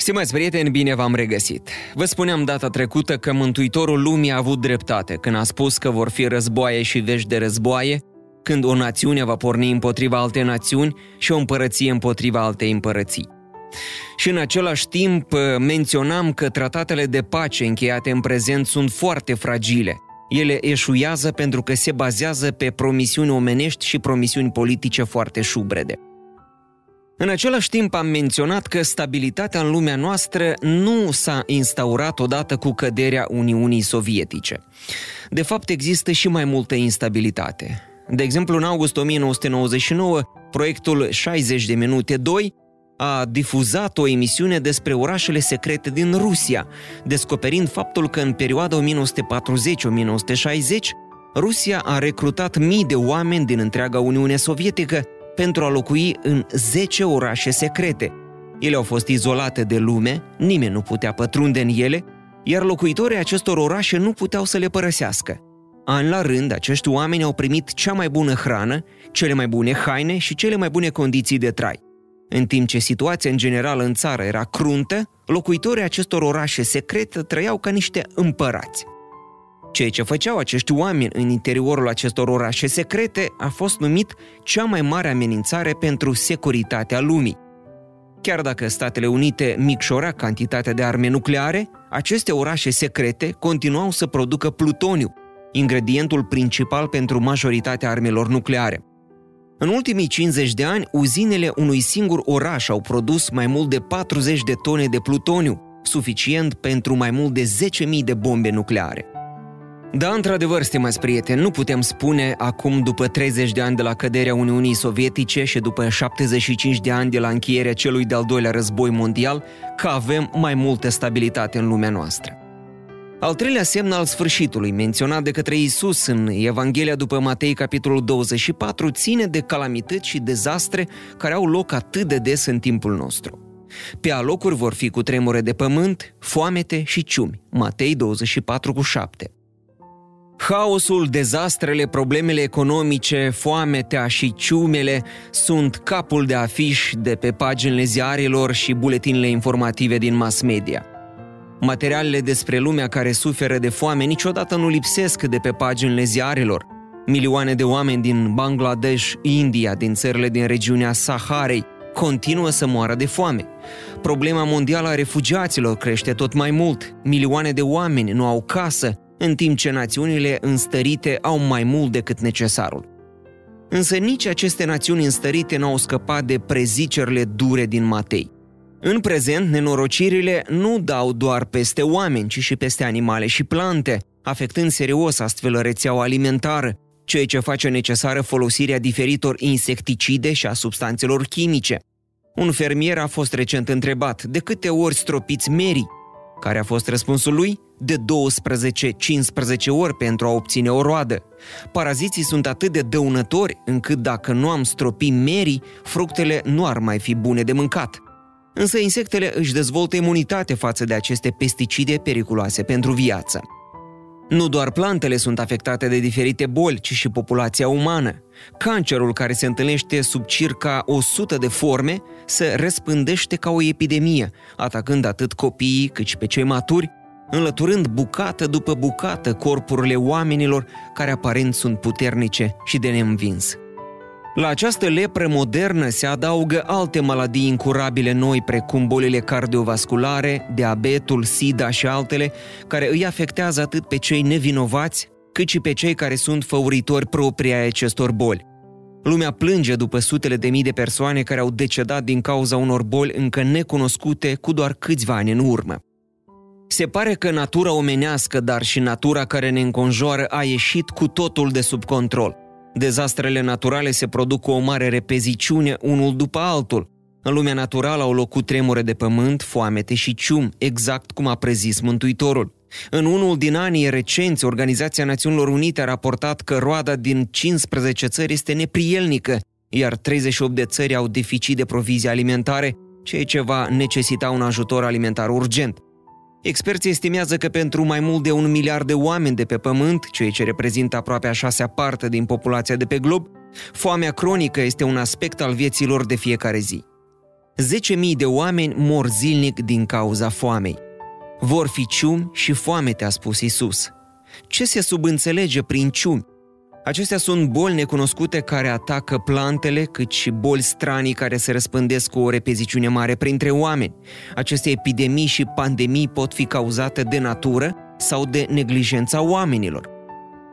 Stimați prieteni, bine v-am regăsit. Vă spuneam data trecută că Mântuitorul Lumii a avut dreptate când a spus că vor fi războaie și vești de războaie, când o națiune va porni împotriva alte națiuni și o împărăție împotriva altei împărății. Și în același timp menționam că tratatele de pace încheiate în prezent sunt foarte fragile. Ele eșuiază pentru că se bazează pe promisiuni omenești și promisiuni politice foarte șubrede. În același timp am menționat că stabilitatea în lumea noastră nu s-a instaurat odată cu căderea Uniunii Sovietice. De fapt, există și mai multă instabilitate. De exemplu, în august 1999, proiectul 60 de minute 2 a difuzat o emisiune despre orașele secrete din Rusia, descoperind faptul că în perioada 1940-1960 Rusia a recrutat mii de oameni din întreaga Uniune Sovietică pentru a locui în 10 orașe secrete. Ele au fost izolate de lume, nimeni nu putea pătrunde în ele, iar locuitorii acestor orașe nu puteau să le părăsească. An la rând, acești oameni au primit cea mai bună hrană, cele mai bune haine și cele mai bune condiții de trai. În timp ce situația în general în țară era cruntă, locuitorii acestor orașe secrete trăiau ca niște împărați. Ceea ce făceau acești oameni în interiorul acestor orașe secrete a fost numit cea mai mare amenințare pentru securitatea lumii. Chiar dacă Statele Unite micșora cantitatea de arme nucleare, aceste orașe secrete continuau să producă plutoniu, ingredientul principal pentru majoritatea armelor nucleare. În ultimii 50 de ani, uzinele unui singur oraș au produs mai mult de 40 de tone de plutoniu, suficient pentru mai mult de 10.000 de bombe nucleare. Da, într-adevăr, stimați prieteni, nu putem spune acum, după 30 de ani de la căderea Uniunii Sovietice și după 75 de ani de la încheierea celui de-al doilea război mondial, că avem mai multă stabilitate în lumea noastră. Al treilea semn al sfârșitului, menționat de către Isus în Evanghelia după Matei, capitolul 24, ține de calamități și dezastre care au loc atât de des în timpul nostru. Pe alocuri vor fi cu tremure de pământ, foamete și ciumi. Matei 24 cu 7. Haosul, dezastrele, problemele economice, foametea și ciumele sunt capul de afiș de pe paginile ziarilor și buletinele informative din mass media. Materialele despre lumea care suferă de foame niciodată nu lipsesc de pe paginile ziarilor. Milioane de oameni din Bangladesh, India, din țările din regiunea Saharei, continuă să moară de foame. Problema mondială a refugiaților crește tot mai mult. Milioane de oameni nu au casă, în timp ce națiunile înstărite au mai mult decât necesarul. Însă nici aceste națiuni înstărite n-au scăpat de prezicerile dure din Matei. În prezent, nenorocirile nu dau doar peste oameni, ci și peste animale și plante, afectând serios astfel rețeaua alimentară, ceea ce face necesară folosirea diferitor insecticide și a substanțelor chimice. Un fermier a fost recent întrebat de câte ori stropiți merii care a fost răspunsul lui? De 12-15 ori pentru a obține o roadă. Paraziții sunt atât de dăunători încât dacă nu am stropi merii, fructele nu ar mai fi bune de mâncat. Însă insectele își dezvoltă imunitate față de aceste pesticide periculoase pentru viață. Nu doar plantele sunt afectate de diferite boli, ci și populația umană. Cancerul, care se întâlnește sub circa 100 de forme, se răspândește ca o epidemie, atacând atât copiii cât și pe cei maturi, înlăturând bucată după bucată corpurile oamenilor care aparent sunt puternice și de neînvins. La această lepră modernă se adaugă alte maladii incurabile noi, precum bolile cardiovasculare, diabetul, sida și altele, care îi afectează atât pe cei nevinovați, cât și pe cei care sunt făuritori proprii ai acestor boli. Lumea plânge după sutele de mii de persoane care au decedat din cauza unor boli încă necunoscute cu doar câțiva ani în urmă. Se pare că natura omenească, dar și natura care ne înconjoară a ieșit cu totul de sub control. Dezastrele naturale se produc cu o mare repeziciune unul după altul. În lumea naturală au loc cu tremure de pământ, foamete și cium, exact cum a prezis Mântuitorul. În unul din anii recenți, Organizația Națiunilor Unite a raportat că roada din 15 țări este neprielnică, iar 38 de țări au deficit de provizii alimentare, ceea ce va necesita un ajutor alimentar urgent. Experții estimează că pentru mai mult de un miliard de oameni de pe pământ, ceea ce reprezintă aproape a șasea parte din populația de pe glob, foamea cronică este un aspect al vieților de fiecare zi. 10.000 de oameni mor zilnic din cauza foamei. Vor fi ciumi și foamete, a spus Isus. Ce se subînțelege prin ciumi? Acestea sunt boli necunoscute care atacă plantele, cât și boli stranii care se răspândesc cu o repeziciune mare printre oameni. Aceste epidemii și pandemii pot fi cauzate de natură sau de neglijența oamenilor.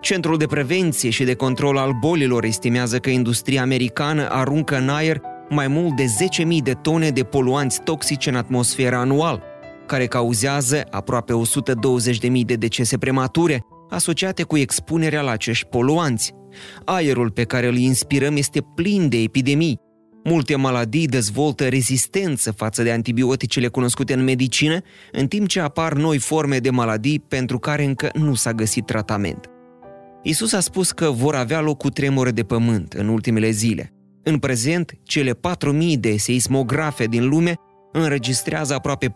Centrul de Prevenție și de Control al Bolilor estimează că industria americană aruncă în aer mai mult de 10.000 de tone de poluanți toxici în atmosferă anual, care cauzează aproape 120.000 de decese premature, asociate cu expunerea la acești poluanți. Aerul pe care îl inspirăm este plin de epidemii. Multe maladii dezvoltă rezistență față de antibioticele cunoscute în medicină, în timp ce apar noi forme de maladii pentru care încă nu s-a găsit tratament. Isus a spus că vor avea loc cu tremure de pământ în ultimele zile. În prezent, cele 4.000 de seismografe din lume înregistrează aproape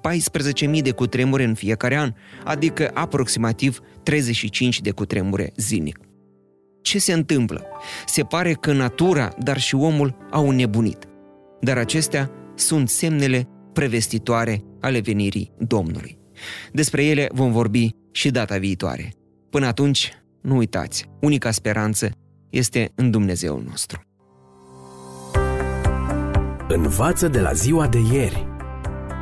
14.000 de cutremure în fiecare an, adică aproximativ 35 de cutremure zilnic. Ce se întâmplă? Se pare că natura, dar și omul au nebunit. Dar acestea sunt semnele prevestitoare ale venirii Domnului. Despre ele vom vorbi și data viitoare. Până atunci, nu uitați, unica speranță este în Dumnezeul nostru. Învață de la ziua de ieri.